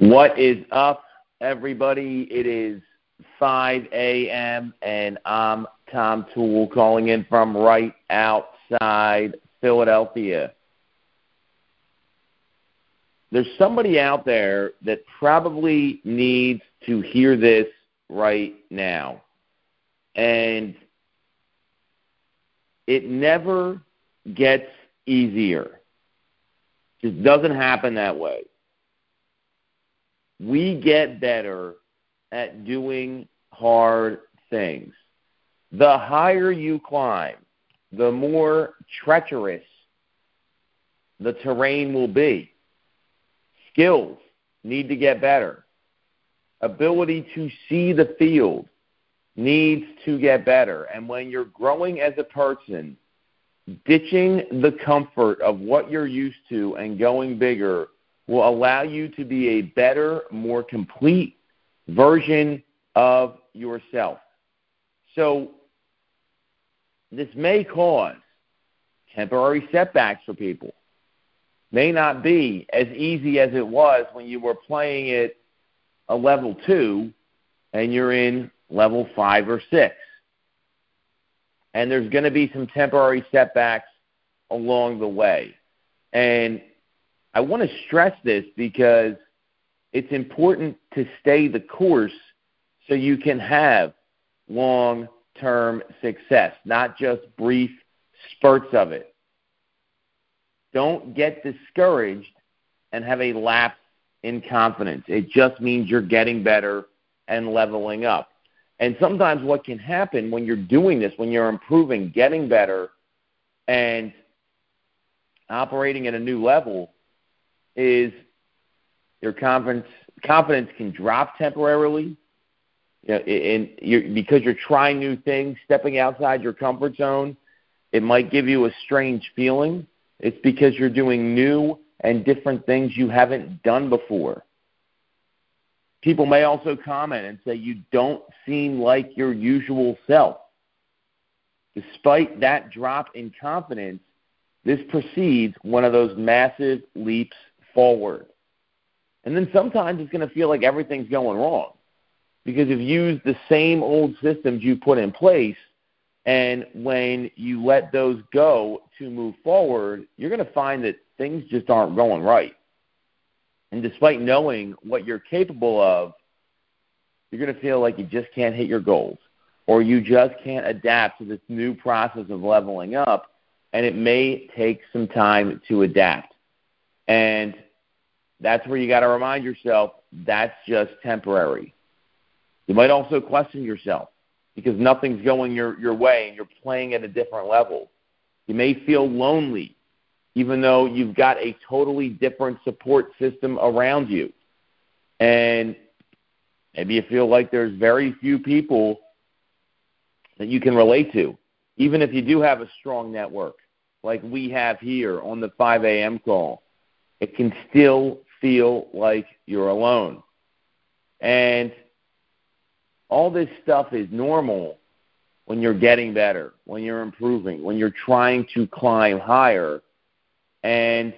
What is up, everybody? It is 5 a.m. and I'm Tom Toole calling in from right outside Philadelphia. There's somebody out there that probably needs to hear this right now. And it never gets easier. It Just doesn't happen that way we get better at doing hard things. The higher you climb, the more treacherous the terrain will be. Skills need to get better. Ability to see the field needs to get better. And when you're growing as a person, ditching the comfort of what you're used to and going bigger will allow you to be a better, more complete version of yourself. So, this may cause temporary setbacks for people. May not be as easy as it was when you were playing at a level two and you're in level five or six. And there's going to be some temporary setbacks along the way. And I want to stress this because it's important to stay the course so you can have long term success, not just brief spurts of it. Don't get discouraged and have a lapse in confidence. It just means you're getting better and leveling up. And sometimes what can happen when you're doing this, when you're improving, getting better, and operating at a new level, is your confidence confidence can drop temporarily. You know, and you're, because you're trying new things, stepping outside your comfort zone, it might give you a strange feeling. It's because you're doing new and different things you haven't done before. People may also comment and say you don't seem like your usual self. Despite that drop in confidence, this precedes one of those massive leaps forward. And then sometimes it's going to feel like everything's going wrong because if you've used the same old systems you put in place. And when you let those go to move forward, you're going to find that things just aren't going right. And despite knowing what you're capable of, you're going to feel like you just can't hit your goals or you just can't adapt to this new process of leveling up. And it may take some time to adapt. And that's where you got to remind yourself that's just temporary. You might also question yourself because nothing's going your, your way and you're playing at a different level. You may feel lonely even though you've got a totally different support system around you. And maybe you feel like there's very few people that you can relate to, even if you do have a strong network like we have here on the 5 a.m. call it can still feel like you're alone. And all this stuff is normal when you're getting better, when you're improving, when you're trying to climb higher. And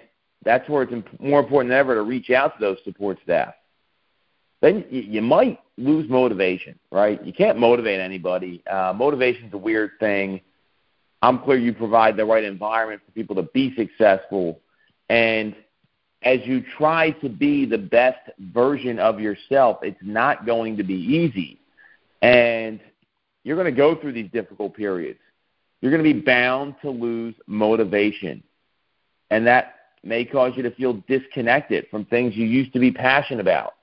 that's where it's more important than ever to reach out to those support staff. Then you might lose motivation, right? You can't motivate anybody. Uh, motivation's a weird thing. I'm clear you provide the right environment for people to be successful. And as you try to be the best version of yourself, it's not going to be easy. And you're going to go through these difficult periods. You're going to be bound to lose motivation. And that may cause you to feel disconnected from things you used to be passionate about,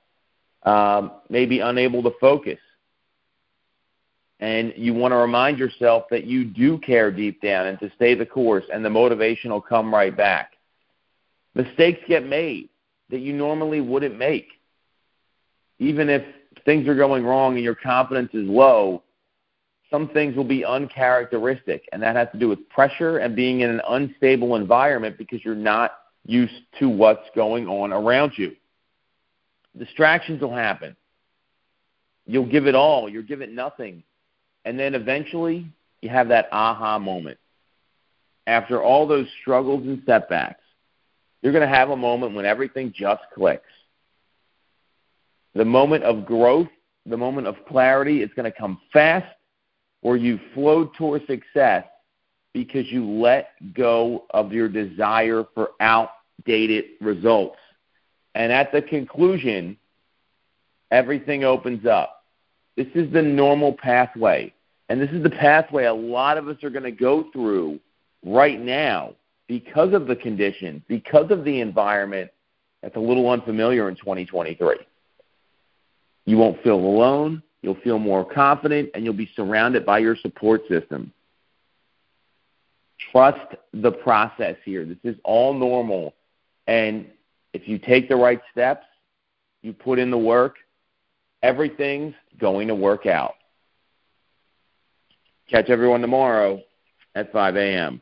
um, maybe unable to focus. And you want to remind yourself that you do care deep down and to stay the course, and the motivation will come right back. Mistakes get made that you normally wouldn't make. Even if things are going wrong and your confidence is low, some things will be uncharacteristic, and that has to do with pressure and being in an unstable environment because you're not used to what's going on around you. Distractions will happen. You'll give it all, you'll give it nothing. And then eventually, you have that aha moment. After all those struggles and setbacks, you're going to have a moment when everything just clicks. The moment of growth, the moment of clarity, it's going to come fast, or you flowed towards success because you let go of your desire for outdated results. And at the conclusion, everything opens up. This is the normal pathway. And this is the pathway a lot of us are going to go through right now because of the conditions, because of the environment that's a little unfamiliar in 2023. You won't feel alone, you'll feel more confident, and you'll be surrounded by your support system. Trust the process here. This is all normal. And if you take the right steps, you put in the work, everything's going to work out. Catch everyone tomorrow at 5 a.m.